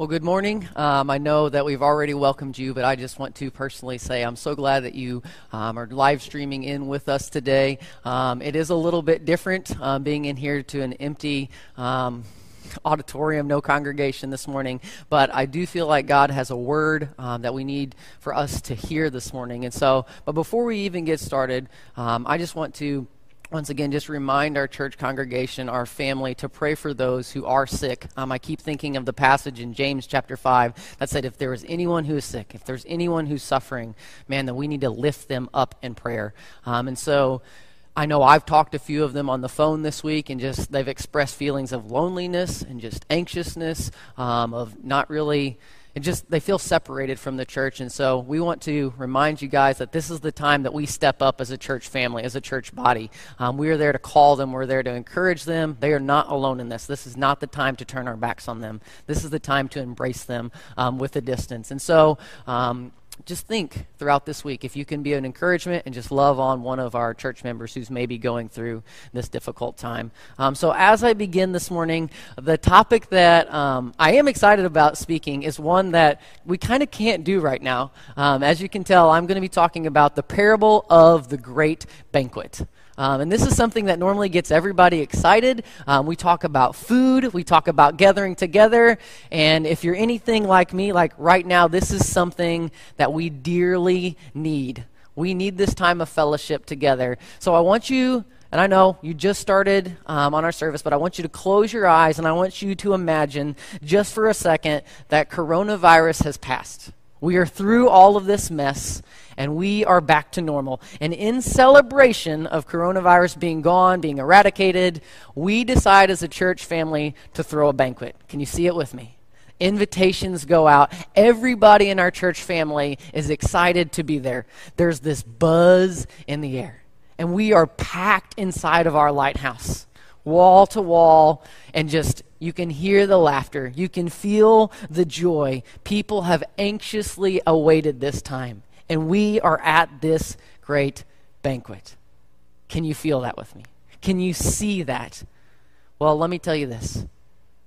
Well, good morning. Um, I know that we've already welcomed you, but I just want to personally say I'm so glad that you um, are live streaming in with us today. Um, it is a little bit different uh, being in here to an empty um, auditorium, no congregation this morning, but I do feel like God has a word um, that we need for us to hear this morning. And so, but before we even get started, um, I just want to once again, just remind our church congregation, our family, to pray for those who are sick. Um, I keep thinking of the passage in James chapter 5 that said, if there is anyone who is sick, if there's anyone who's suffering, man, that we need to lift them up in prayer. Um, and so I know I've talked to a few of them on the phone this week, and just they've expressed feelings of loneliness and just anxiousness, um, of not really it just they feel separated from the church. And so we want to remind you guys that this is the time that we step up as a church family as a church body. Um, we are there to call them. We're there to encourage them. They are not alone in this. This is not the time to turn our backs on them. This is the time to embrace them um, with a distance. And so um, just think throughout this week if you can be an encouragement and just love on one of our church members who's maybe going through this difficult time. Um, so, as I begin this morning, the topic that um, I am excited about speaking is one that we kind of can't do right now. Um, as you can tell, I'm going to be talking about the parable of the great banquet. Um, and this is something that normally gets everybody excited. Um, we talk about food, we talk about gathering together. And if you're anything like me, like right now, this is something that we dearly need. We need this time of fellowship together. So I want you. And I know you just started um, on our service, but I want you to close your eyes and I want you to imagine just for a second that coronavirus has passed. We are through all of this mess and we are back to normal. And in celebration of coronavirus being gone, being eradicated, we decide as a church family to throw a banquet. Can you see it with me? Invitations go out. Everybody in our church family is excited to be there. There's this buzz in the air. And we are packed inside of our lighthouse, wall to wall, and just you can hear the laughter. You can feel the joy. People have anxiously awaited this time, and we are at this great banquet. Can you feel that with me? Can you see that? Well, let me tell you this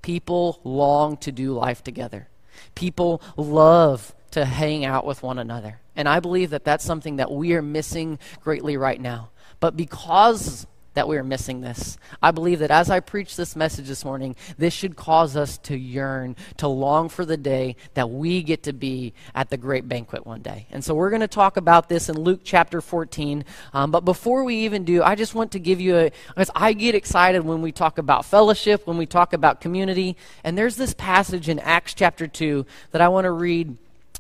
people long to do life together, people love to hang out with one another. And I believe that that's something that we are missing greatly right now. But because that we are missing this. I believe that as I preach this message this morning, this should cause us to yearn, to long for the day that we get to be at the great banquet one day. And so we're going to talk about this in Luke chapter 14. Um, but before we even do, I just want to give you a, because I get excited when we talk about fellowship, when we talk about community. And there's this passage in Acts chapter 2 that I want to read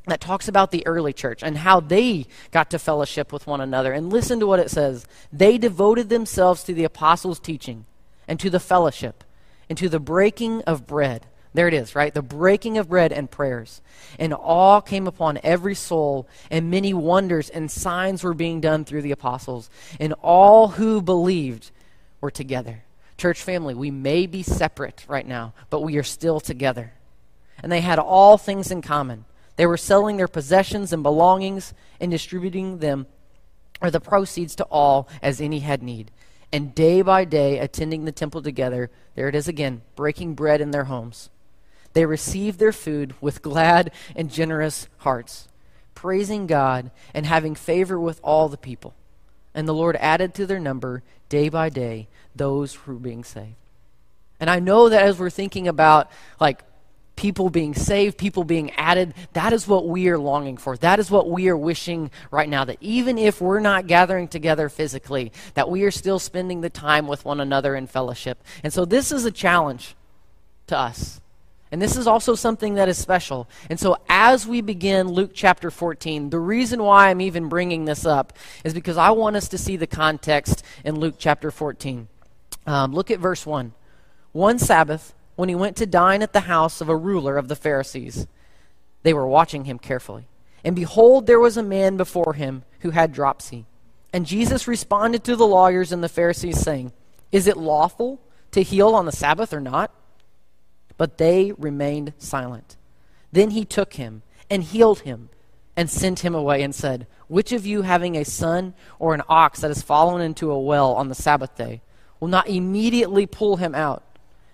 that talks about the early church and how they got to fellowship with one another. And listen to what it says They devoted themselves to the apostles' teaching and to the fellowship and to the breaking of bread. There it is, right? The breaking of bread and prayers. And awe came upon every soul, and many wonders and signs were being done through the apostles. And all who believed were together. Church family, we may be separate right now, but we are still together. And they had all things in common they were selling their possessions and belongings and distributing them or the proceeds to all as any had need. And day by day, attending the temple together, there it is again, breaking bread in their homes. They received their food with glad and generous hearts, praising God and having favor with all the people. And the Lord added to their number day by day those who were being saved. And I know that as we're thinking about like people being saved, people being added. That is what we are longing for. That is what we are wishing right now. That even if we're not gathering together physically, that we are still spending the time with one another in fellowship. And so this is a challenge to us. And this is also something that is special. And so, as we begin Luke chapter 14, the reason why I'm even bringing this up is because I want us to see the context in Luke chapter 14. Um, look at verse 1. One Sabbath, when he went to dine at the house of a ruler of the Pharisees. They were watching him carefully. And behold, there was a man before him who had dropsy. And Jesus responded to the lawyers and the Pharisees, saying, Is it lawful to heal on the Sabbath or not? But they remained silent. Then he took him and healed him and sent him away and said, Which of you, having a son or an ox that has fallen into a well on the Sabbath day, will not immediately pull him out?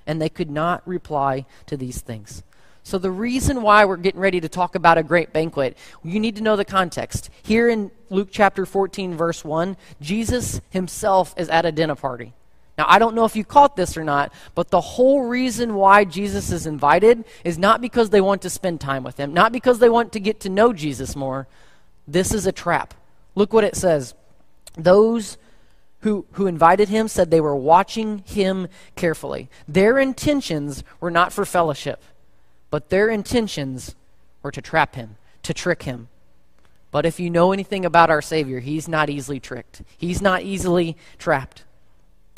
And they could not reply to these things. So, the reason why we're getting ready to talk about a great banquet, you need to know the context. Here in Luke chapter 14, verse 1, Jesus himself is at a dinner party. Now, I don't know if you caught this or not, but the whole reason why Jesus is invited is not because they want to spend time with him, not because they want to get to know Jesus more. This is a trap. Look what it says. Those who, who invited him said they were watching him carefully. Their intentions were not for fellowship. But their intentions were to trap him, to trick him. But if you know anything about our Savior, he's not easily tricked, he's not easily trapped.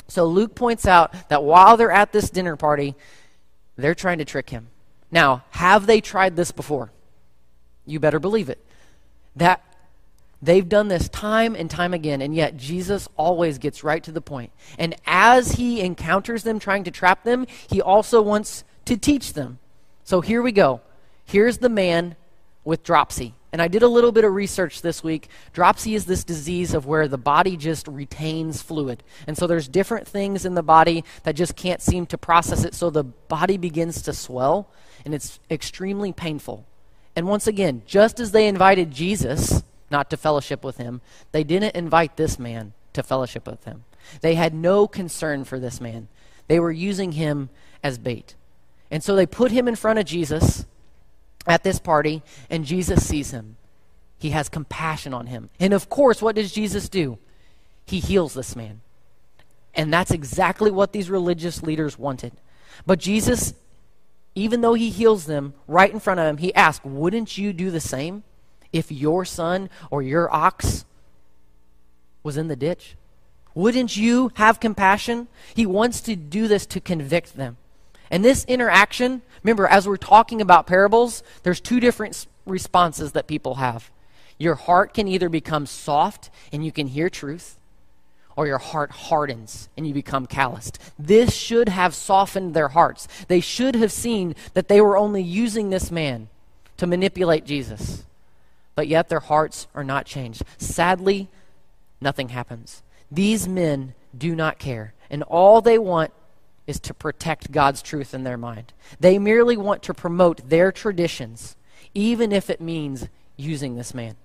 So Luke points out that while they're at this dinner party, they're trying to trick him. Now, have they tried this before? You better believe it. That they've done this time and time again, and yet Jesus always gets right to the point. And as he encounters them trying to trap them, he also wants to teach them. So here we go. Here's the man with dropsy. And I did a little bit of research this week. Dropsy is this disease of where the body just retains fluid. And so there's different things in the body that just can't seem to process it. So the body begins to swell, and it's extremely painful. And once again, just as they invited Jesus not to fellowship with him, they didn't invite this man to fellowship with him. They had no concern for this man, they were using him as bait. And so they put him in front of Jesus at this party, and Jesus sees him. He has compassion on him. And of course, what does Jesus do? He heals this man. And that's exactly what these religious leaders wanted. But Jesus, even though he heals them right in front of him, he asks, Wouldn't you do the same if your son or your ox was in the ditch? Wouldn't you have compassion? He wants to do this to convict them. And this interaction, remember, as we're talking about parables, there's two different responses that people have. Your heart can either become soft and you can hear truth, or your heart hardens and you become calloused. This should have softened their hearts. They should have seen that they were only using this man to manipulate Jesus. But yet their hearts are not changed. Sadly, nothing happens. These men do not care, and all they want is to protect God's truth in their mind. They merely want to promote their traditions, even if it means using this man.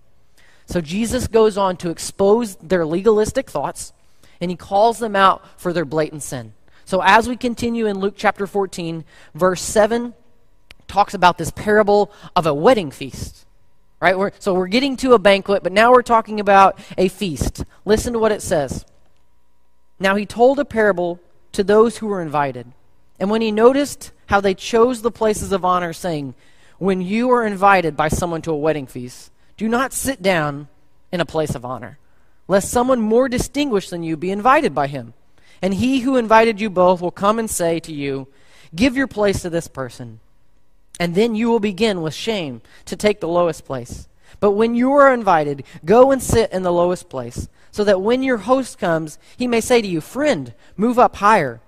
So Jesus goes on to expose their legalistic thoughts, and he calls them out for their blatant sin. So as we continue in Luke chapter 14, verse 7 talks about this parable of a wedding feast. Right? We're, so we're getting to a banquet, but now we're talking about a feast. Listen to what it says. Now he told a parable to those who were invited. And when he noticed how they chose the places of honor, saying, When you are invited by someone to a wedding feast, do not sit down in a place of honor, lest someone more distinguished than you be invited by him. And he who invited you both will come and say to you, Give your place to this person. And then you will begin with shame to take the lowest place. But when you are invited, go and sit in the lowest place, so that when your host comes, he may say to you, Friend, move up higher.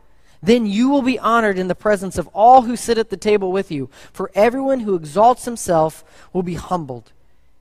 Then you will be honored in the presence of all who sit at the table with you. For everyone who exalts himself will be humbled,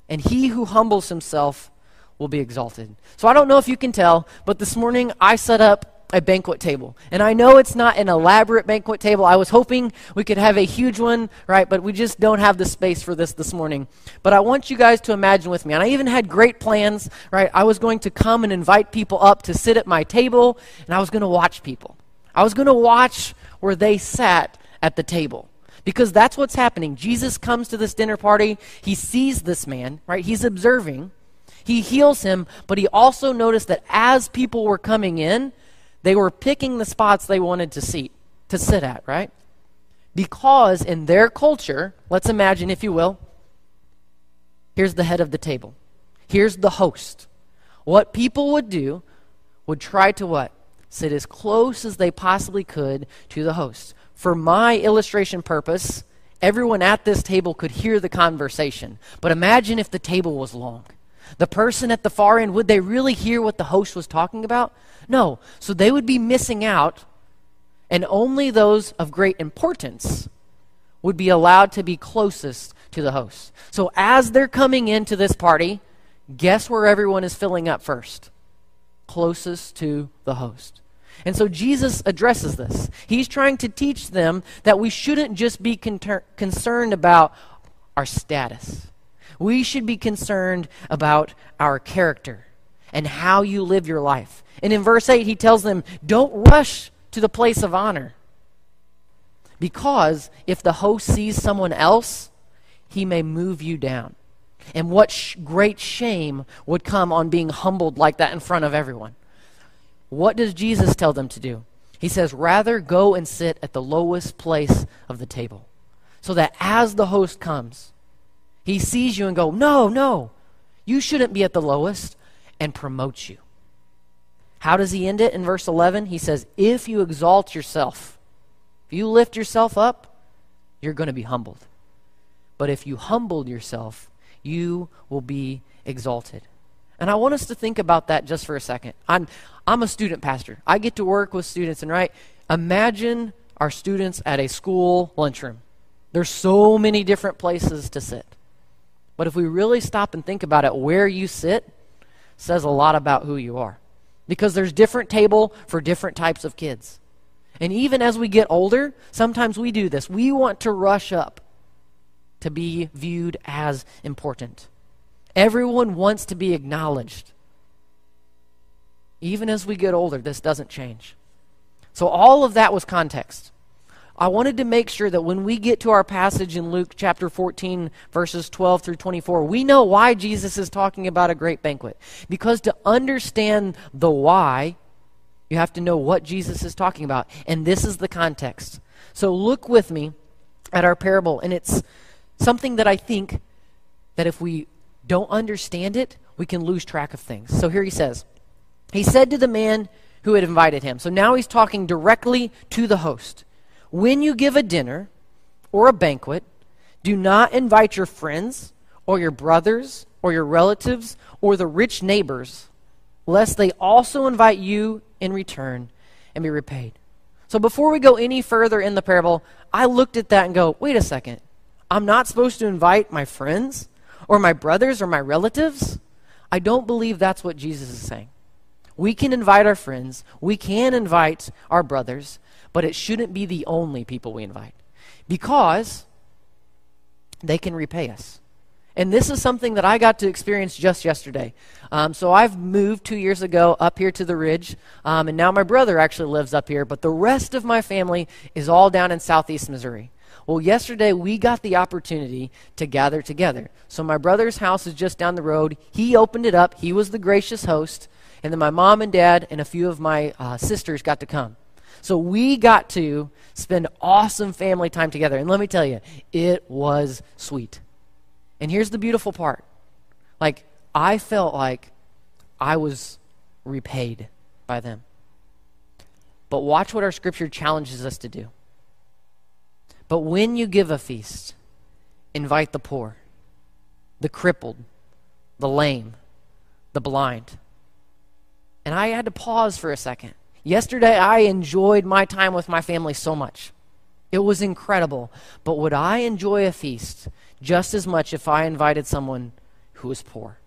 and he who humbles himself will be exalted. So I don't know if you can tell, but this morning I set up a banquet table. And I know it's not an elaborate banquet table. I was hoping we could have a huge one, right? But we just don't have the space for this this morning. But I want you guys to imagine with me. And I even had great plans, right? I was going to come and invite people up to sit at my table, and I was going to watch people. I was going to watch where they sat at the table. Because that's what's happening. Jesus comes to this dinner party. He sees this man, right? He's observing. He heals him, but he also noticed that as people were coming in, they were picking the spots they wanted to seat, to sit at, right? Because in their culture, let's imagine, if you will, here's the head of the table. Here's the host. What people would do would try to what? Sit as close as they possibly could to the host. For my illustration purpose, everyone at this table could hear the conversation. But imagine if the table was long. The person at the far end, would they really hear what the host was talking about? No. So they would be missing out, and only those of great importance would be allowed to be closest to the host. So as they're coming into this party, guess where everyone is filling up first? Closest to the host. And so Jesus addresses this. He's trying to teach them that we shouldn't just be con- concerned about our status. We should be concerned about our character and how you live your life. And in verse 8, he tells them, Don't rush to the place of honor. Because if the host sees someone else, he may move you down. And what sh- great shame would come on being humbled like that in front of everyone. What does Jesus tell them to do? He says, Rather go and sit at the lowest place of the table, so that as the host comes, he sees you and go, No, no, you shouldn't be at the lowest, and promotes you. How does he end it in verse 11? He says, If you exalt yourself, if you lift yourself up, you're going to be humbled. But if you humbled yourself, you will be exalted. And I want us to think about that just for a second. I'm, I'm a student pastor. I get to work with students, and right, imagine our students at a school lunchroom. There's so many different places to sit. But if we really stop and think about it, where you sit says a lot about who you are. Because there's different table for different types of kids. And even as we get older, sometimes we do this. We want to rush up to be viewed as important. Everyone wants to be acknowledged. Even as we get older, this doesn't change. So, all of that was context. I wanted to make sure that when we get to our passage in Luke chapter 14, verses 12 through 24, we know why Jesus is talking about a great banquet. Because to understand the why, you have to know what Jesus is talking about. And this is the context. So look with me at our parable, and it's something that I think that if we don't understand it, we can lose track of things. So here he says, He said to the man who had invited him. So now he's talking directly to the host. When you give a dinner or a banquet, do not invite your friends or your brothers or your relatives or the rich neighbors, lest they also invite you in return and be repaid. So before we go any further in the parable, I looked at that and go, wait a second. I'm not supposed to invite my friends or my brothers or my relatives? I don't believe that's what Jesus is saying. We can invite our friends, we can invite our brothers, but it shouldn't be the only people we invite because they can repay us. And this is something that I got to experience just yesterday. Um, so I've moved two years ago up here to the Ridge, um, and now my brother actually lives up here, but the rest of my family is all down in southeast Missouri. Well, yesterday we got the opportunity to gather together. So my brother's house is just down the road. He opened it up, he was the gracious host, and then my mom and dad and a few of my uh, sisters got to come. So we got to spend awesome family time together. And let me tell you, it was sweet. And here's the beautiful part like, I felt like I was repaid by them. But watch what our scripture challenges us to do. But when you give a feast, invite the poor, the crippled, the lame, the blind. And I had to pause for a second Yesterday, I enjoyed my time with my family so much. It was incredible. But would I enjoy a feast just as much if I invited someone who was poor,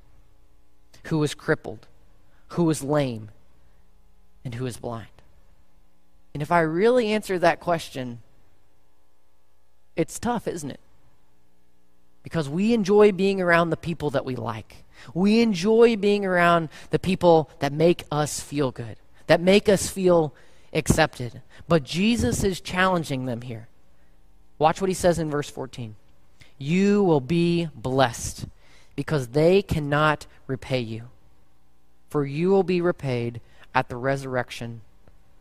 who was crippled, who was lame, and who was blind? And if I really answer that question, it's tough, isn't it? Because we enjoy being around the people that we like. We enjoy being around the people that make us feel good that make us feel accepted. But Jesus is challenging them here. Watch what he says in verse 14. You will be blessed because they cannot repay you, for you will be repaid at the resurrection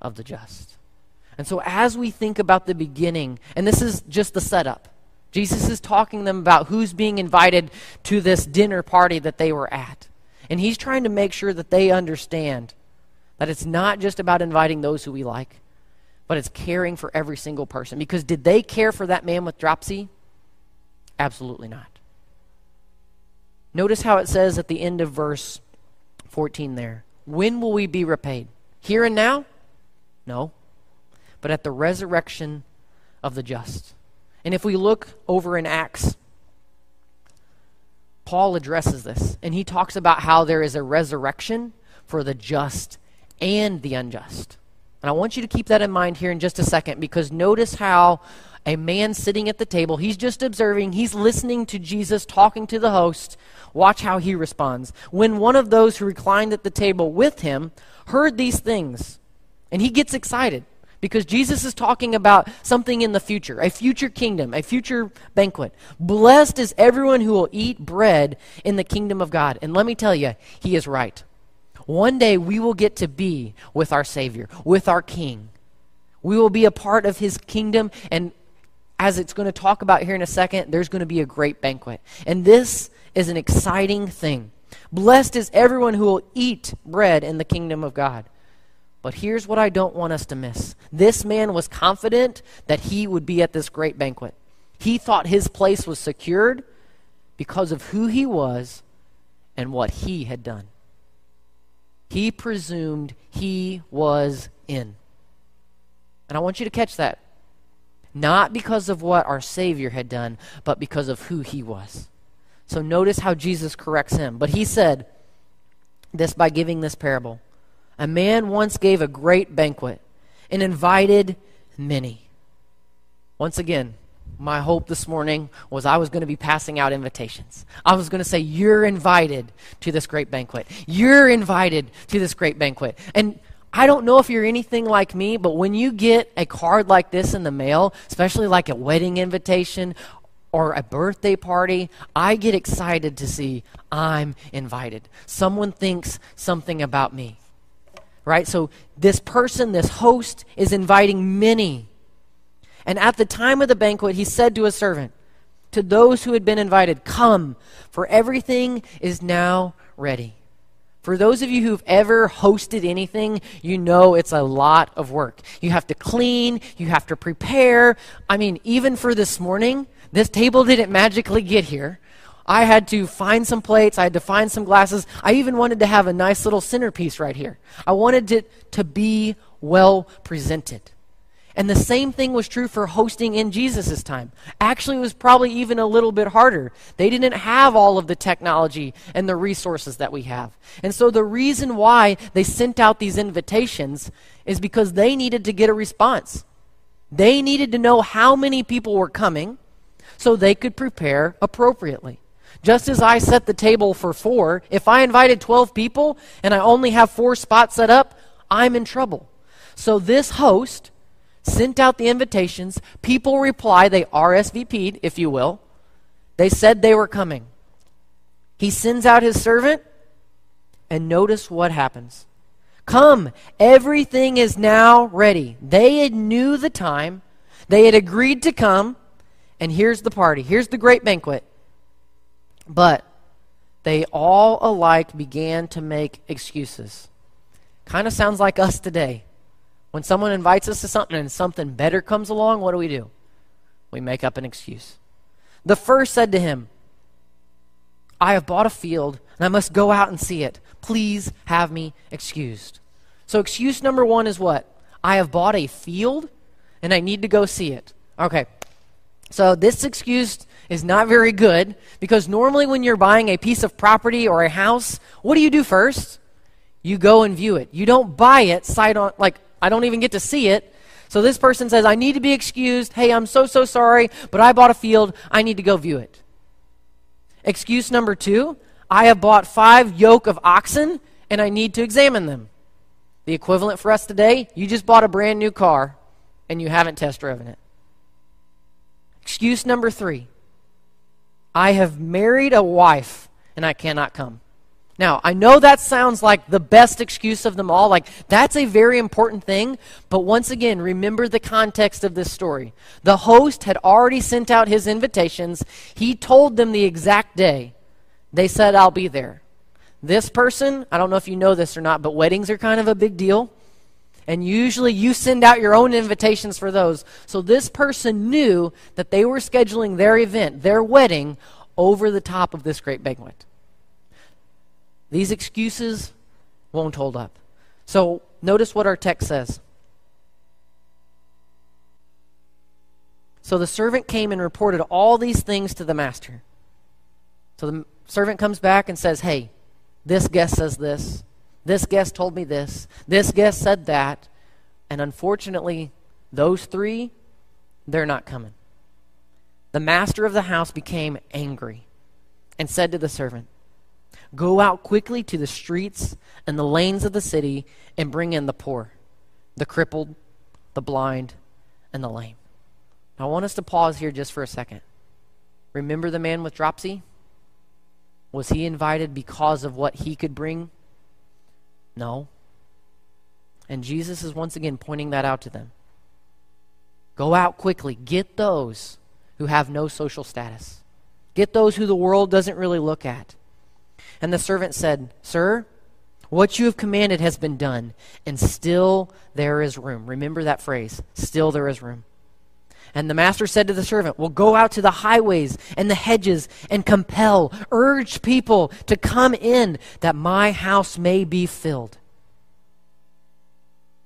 of the just. And so, as we think about the beginning, and this is just the setup, Jesus is talking to them about who's being invited to this dinner party that they were at. And he's trying to make sure that they understand that it's not just about inviting those who we like, but it's caring for every single person. Because did they care for that man with dropsy? Absolutely not. Notice how it says at the end of verse 14 there. When will we be repaid? Here and now? No. But at the resurrection of the just. And if we look over in Acts, Paul addresses this. And he talks about how there is a resurrection for the just and the unjust. And I want you to keep that in mind here in just a second because notice how a man sitting at the table, he's just observing, he's listening to Jesus talking to the host. Watch how he responds. When one of those who reclined at the table with him heard these things, and he gets excited because Jesus is talking about something in the future, a future kingdom, a future banquet. Blessed is everyone who will eat bread in the kingdom of God. And let me tell you, he is right. One day we will get to be with our Savior, with our King. We will be a part of his kingdom, and as it's going to talk about here in a second, there's going to be a great banquet. And this is an exciting thing. Blessed is everyone who will eat bread in the kingdom of God. But here's what I don't want us to miss this man was confident that he would be at this great banquet. He thought his place was secured because of who he was and what he had done. He presumed he was in. And I want you to catch that. Not because of what our Savior had done, but because of who he was. So notice how Jesus corrects him. But he said this by giving this parable. A man once gave a great banquet and invited many. Once again, my hope this morning was I was going to be passing out invitations. I was going to say, You're invited to this great banquet. You're invited to this great banquet. And I don't know if you're anything like me, but when you get a card like this in the mail, especially like a wedding invitation or a birthday party, I get excited to see I'm invited. Someone thinks something about me. Right? So this person, this host, is inviting many and at the time of the banquet, he said to a servant, To those who had been invited, Come, for everything is now ready. For those of you who've ever hosted anything, you know it's a lot of work. You have to clean, you have to prepare. I mean, even for this morning, this table didn't magically get here. I had to find some plates, I had to find some glasses. I even wanted to have a nice little centerpiece right here. I wanted it to be well presented. And the same thing was true for hosting in Jesus' time. Actually, it was probably even a little bit harder. They didn't have all of the technology and the resources that we have. And so the reason why they sent out these invitations is because they needed to get a response. They needed to know how many people were coming so they could prepare appropriately. Just as I set the table for four, if I invited 12 people and I only have four spots set up, I'm in trouble. So this host sent out the invitations. People reply. They RSVP'd, if you will. They said they were coming. He sends out his servant, and notice what happens. Come, everything is now ready. They had knew the time. They had agreed to come, and here's the party. Here's the great banquet. But they all alike began to make excuses. Kind of sounds like us today. When someone invites us to something and something better comes along, what do we do? We make up an excuse. The first said to him, I have bought a field and I must go out and see it. Please have me excused. So, excuse number one is what? I have bought a field and I need to go see it. Okay. So, this excuse is not very good because normally when you're buying a piece of property or a house, what do you do first? You go and view it. You don't buy it sight on, like I don't even get to see it. So this person says, I need to be excused. Hey, I'm so, so sorry, but I bought a field. I need to go view it. Excuse number two I have bought five yoke of oxen and I need to examine them. The equivalent for us today you just bought a brand new car and you haven't test driven it. Excuse number three I have married a wife and I cannot come. Now, I know that sounds like the best excuse of them all. Like, that's a very important thing. But once again, remember the context of this story. The host had already sent out his invitations, he told them the exact day. They said, I'll be there. This person, I don't know if you know this or not, but weddings are kind of a big deal. And usually you send out your own invitations for those. So this person knew that they were scheduling their event, their wedding, over the top of this great banquet. These excuses won't hold up. So notice what our text says. So the servant came and reported all these things to the master. So the servant comes back and says, Hey, this guest says this. This guest told me this. This guest said that. And unfortunately, those three, they're not coming. The master of the house became angry and said to the servant, Go out quickly to the streets and the lanes of the city and bring in the poor, the crippled, the blind, and the lame. Now, I want us to pause here just for a second. Remember the man with dropsy? Was he invited because of what he could bring? No. And Jesus is once again pointing that out to them. Go out quickly. Get those who have no social status. Get those who the world doesn't really look at. And the servant said, Sir, what you have commanded has been done, and still there is room. Remember that phrase, still there is room. And the master said to the servant, Well, go out to the highways and the hedges and compel, urge people to come in that my house may be filled.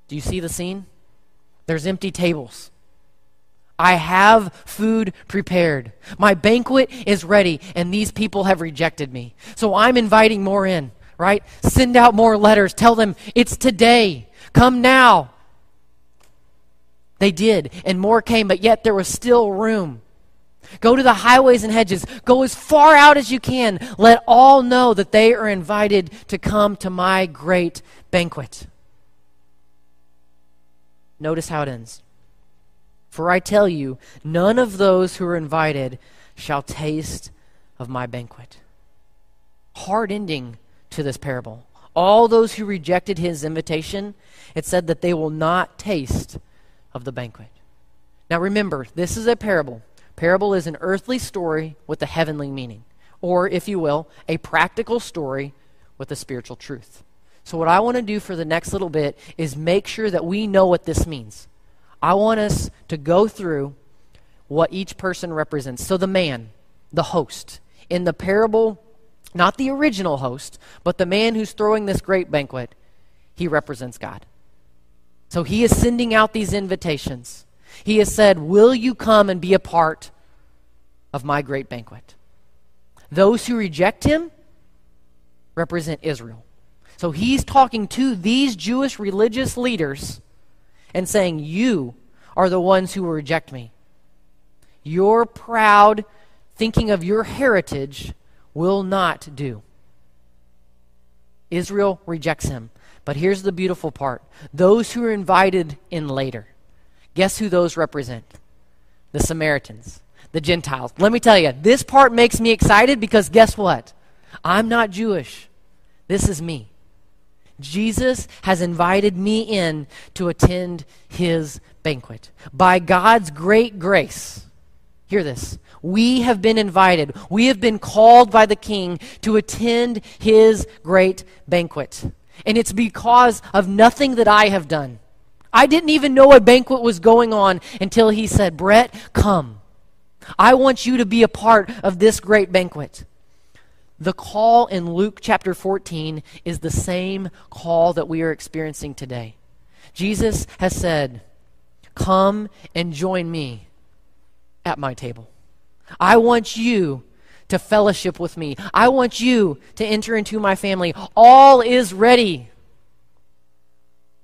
Do you see the scene? There's empty tables. I have food prepared. My banquet is ready, and these people have rejected me. So I'm inviting more in, right? Send out more letters. Tell them it's today. Come now. They did, and more came, but yet there was still room. Go to the highways and hedges. Go as far out as you can. Let all know that they are invited to come to my great banquet. Notice how it ends. For I tell you, none of those who are invited shall taste of my banquet. Hard ending to this parable. All those who rejected his invitation, it said that they will not taste of the banquet. Now remember, this is a parable. Parable is an earthly story with a heavenly meaning, or, if you will, a practical story with a spiritual truth. So, what I want to do for the next little bit is make sure that we know what this means. I want us to go through what each person represents. So, the man, the host, in the parable, not the original host, but the man who's throwing this great banquet, he represents God. So he is sending out these invitations. He has said, Will you come and be a part of my great banquet? Those who reject him represent Israel. So he's talking to these Jewish religious leaders and saying, You are the ones who reject me. Your proud thinking of your heritage will not do. Israel rejects him. But here's the beautiful part those who are invited in later, guess who those represent? The Samaritans, the Gentiles. Let me tell you, this part makes me excited because guess what? I'm not Jewish. This is me. Jesus has invited me in to attend his banquet. By God's great grace, hear this. We have been invited, we have been called by the King to attend his great banquet. And it's because of nothing that I have done. I didn't even know a banquet was going on until he said, Brett, come. I want you to be a part of this great banquet. The call in Luke chapter 14 is the same call that we are experiencing today. Jesus has said, Come and join me at my table. I want you to fellowship with me. I want you to enter into my family. All is ready.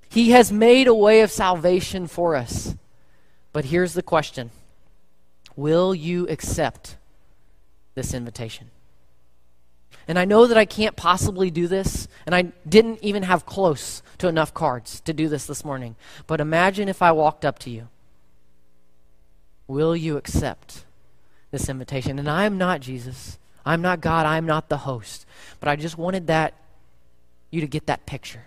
He has made a way of salvation for us. But here's the question Will you accept this invitation? And I know that I can't possibly do this, and I didn't even have close to enough cards to do this this morning. But imagine if I walked up to you. Will you accept this invitation. And I am not Jesus. I'm not God. I'm not the host. But I just wanted that you to get that picture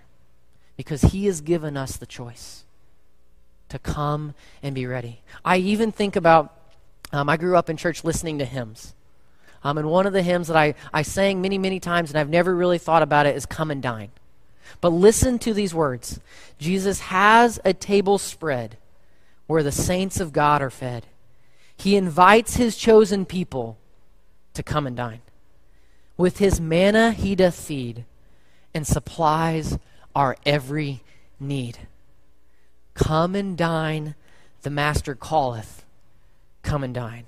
because he has given us the choice to come and be ready. I even think about um, I grew up in church listening to hymns. Um, and one of the hymns that I, I sang many, many times and I've never really thought about it is Come and Dine. But listen to these words Jesus has a table spread where the saints of God are fed. He invites his chosen people to come and dine. With his manna he doth feed and supplies our every need. Come and dine, the Master calleth. Come and dine.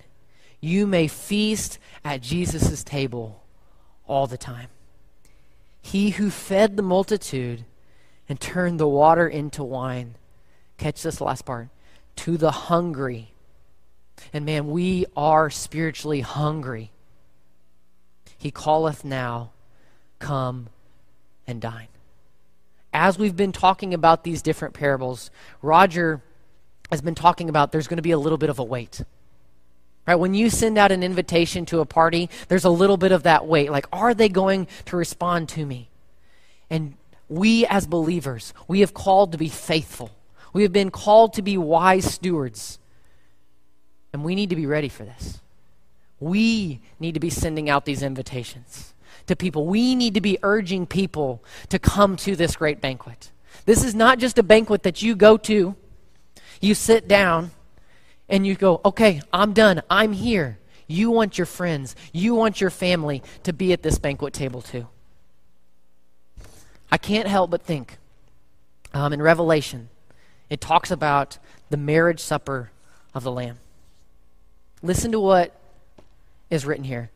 You may feast at Jesus' table all the time. He who fed the multitude and turned the water into wine Catch this last part. To the hungry. And man, we are spiritually hungry. He calleth now, come and dine. As we've been talking about these different parables, Roger has been talking about there's going to be a little bit of a wait. Right? When you send out an invitation to a party, there's a little bit of that wait. Like, are they going to respond to me? And we as believers, we have called to be faithful. We have been called to be wise stewards. And we need to be ready for this. We need to be sending out these invitations to people. We need to be urging people to come to this great banquet. This is not just a banquet that you go to, you sit down, and you go, okay, I'm done. I'm here. You want your friends, you want your family to be at this banquet table too. I can't help but think um, in Revelation, it talks about the marriage supper of the Lamb. Listen to what is written here.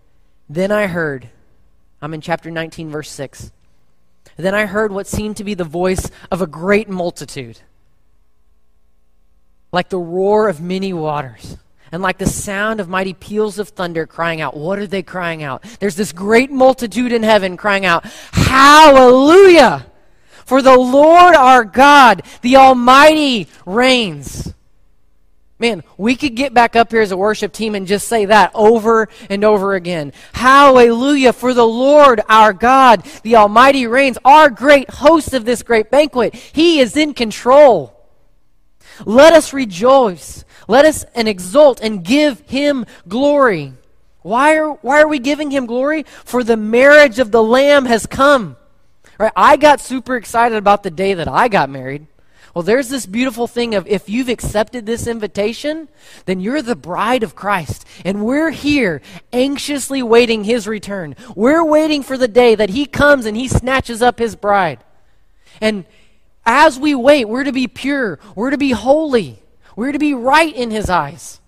Then I heard, I'm in chapter 19, verse 6. Then I heard what seemed to be the voice of a great multitude, like the roar of many waters, and like the sound of mighty peals of thunder crying out. What are they crying out? There's this great multitude in heaven crying out, Hallelujah! For the Lord our God, the Almighty, reigns. Man, we could get back up here as a worship team and just say that over and over again. Hallelujah, for the Lord our God, the Almighty reigns, our great host of this great banquet. He is in control. Let us rejoice. Let us and exult and give him glory. Why are, why are we giving him glory? For the marriage of the Lamb has come. Right? I got super excited about the day that I got married. Well, there's this beautiful thing of if you've accepted this invitation, then you're the bride of Christ. And we're here anxiously waiting his return. We're waiting for the day that he comes and he snatches up his bride. And as we wait, we're to be pure, we're to be holy, we're to be right in his eyes.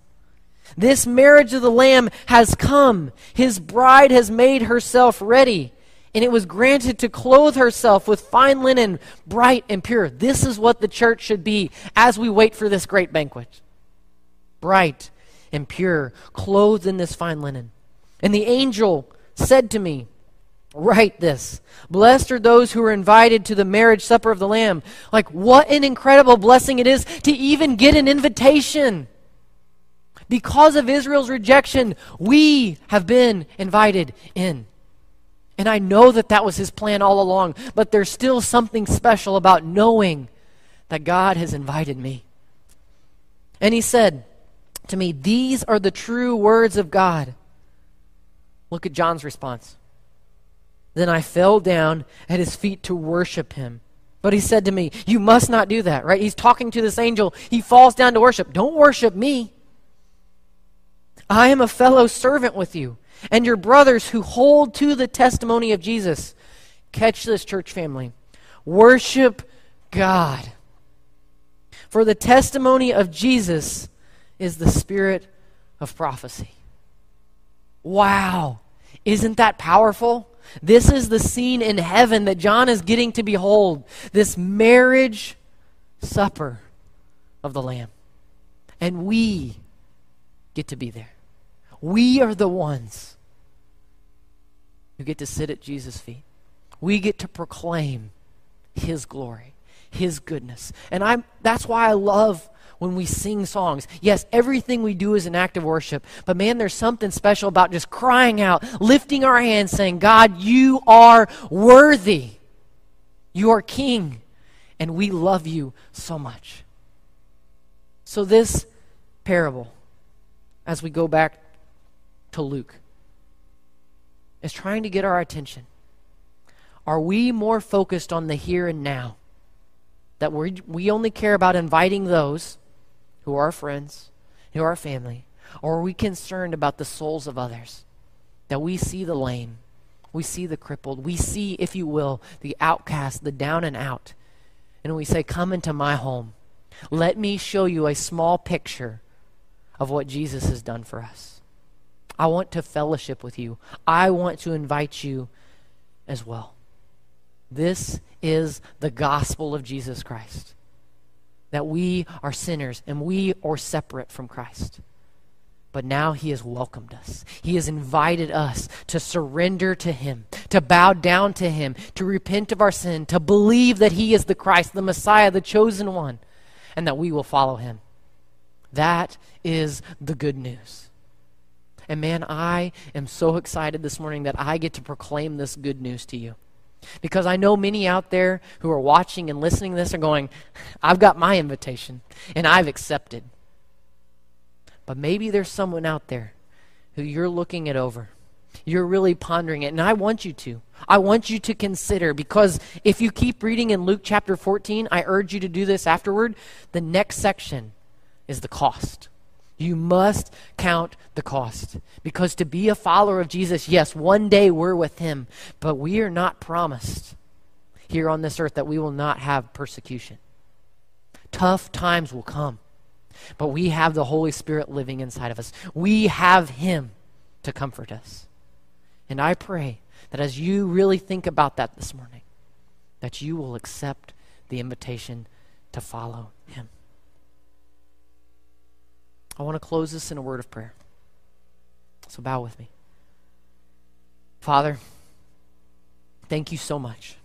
This marriage of the Lamb has come. His bride has made herself ready and it was granted to clothe herself with fine linen, bright and pure. This is what the church should be as we wait for this great banquet. Bright and pure, clothed in this fine linen. And the angel said to me, Write this. Blessed are those who are invited to the marriage supper of the Lamb. Like, what an incredible blessing it is to even get an invitation. Because of Israel's rejection, we have been invited in. And I know that that was his plan all along, but there's still something special about knowing that God has invited me. And he said to me, These are the true words of God. Look at John's response. Then I fell down at his feet to worship him. But he said to me, You must not do that, right? He's talking to this angel. He falls down to worship. Don't worship me. I am a fellow servant with you and your brothers who hold to the testimony of Jesus. Catch this, church family. Worship God. For the testimony of Jesus is the spirit of prophecy. Wow. Isn't that powerful? This is the scene in heaven that John is getting to behold this marriage supper of the Lamb. And we get to be there. We are the ones who get to sit at Jesus' feet. We get to proclaim his glory, his goodness. And I'm that's why I love when we sing songs. Yes, everything we do is an act of worship, but man, there's something special about just crying out, lifting our hands, saying, God, you are worthy. You are king, and we love you so much. So, this parable, as we go back to Luke is trying to get our attention. Are we more focused on the here and now? That we we only care about inviting those who are our friends, who are our family? Or are we concerned about the souls of others? That we see the lame, we see the crippled, we see, if you will, the outcast, the down and out. And we say, Come into my home. Let me show you a small picture of what Jesus has done for us. I want to fellowship with you. I want to invite you as well. This is the gospel of Jesus Christ. That we are sinners and we are separate from Christ. But now he has welcomed us. He has invited us to surrender to him, to bow down to him, to repent of our sin, to believe that he is the Christ, the Messiah, the chosen one, and that we will follow him. That is the good news. And man, I am so excited this morning that I get to proclaim this good news to you. Because I know many out there who are watching and listening this are going, I've got my invitation and I've accepted. But maybe there's someone out there who you're looking it over. You're really pondering it, and I want you to. I want you to consider because if you keep reading in Luke chapter 14, I urge you to do this afterward. The next section is the cost. You must count the cost. Because to be a follower of Jesus, yes, one day we're with him, but we are not promised here on this earth that we will not have persecution. Tough times will come. But we have the Holy Spirit living inside of us. We have Him to comfort us. And I pray that as you really think about that this morning, that you will accept the invitation to follow Him. I want to close this in a word of prayer. So bow with me. Father, thank you so much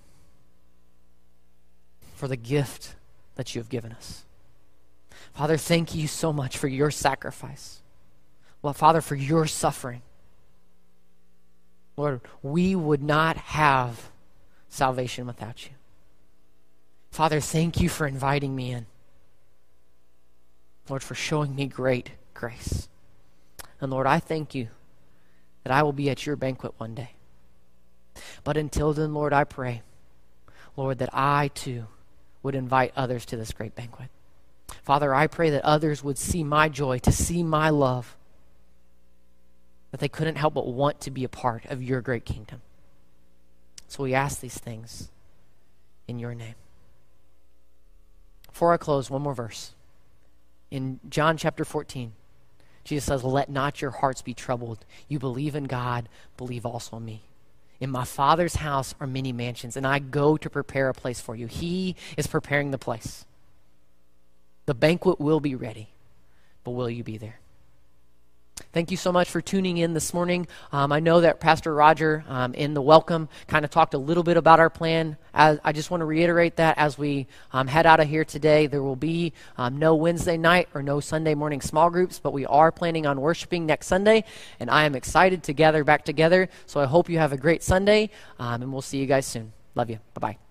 for the gift that you have given us. Father, thank you so much for your sacrifice. Well, Father, for your suffering. Lord, we would not have salvation without you. Father, thank you for inviting me in. Lord, for showing me great grace. And Lord, I thank you that I will be at your banquet one day. But until then, Lord, I pray, Lord, that I too would invite others to this great banquet. Father, I pray that others would see my joy, to see my love, that they couldn't help but want to be a part of your great kingdom. So we ask these things in your name. Before I close, one more verse. In John chapter 14, Jesus says, Let not your hearts be troubled. You believe in God, believe also in me. In my Father's house are many mansions, and I go to prepare a place for you. He is preparing the place. The banquet will be ready, but will you be there? Thank you so much for tuning in this morning. Um, I know that Pastor Roger um, in the welcome kind of talked a little bit about our plan. As, I just want to reiterate that as we um, head out of here today, there will be um, no Wednesday night or no Sunday morning small groups, but we are planning on worshiping next Sunday, and I am excited to gather back together. So I hope you have a great Sunday, um, and we'll see you guys soon. Love you. Bye bye.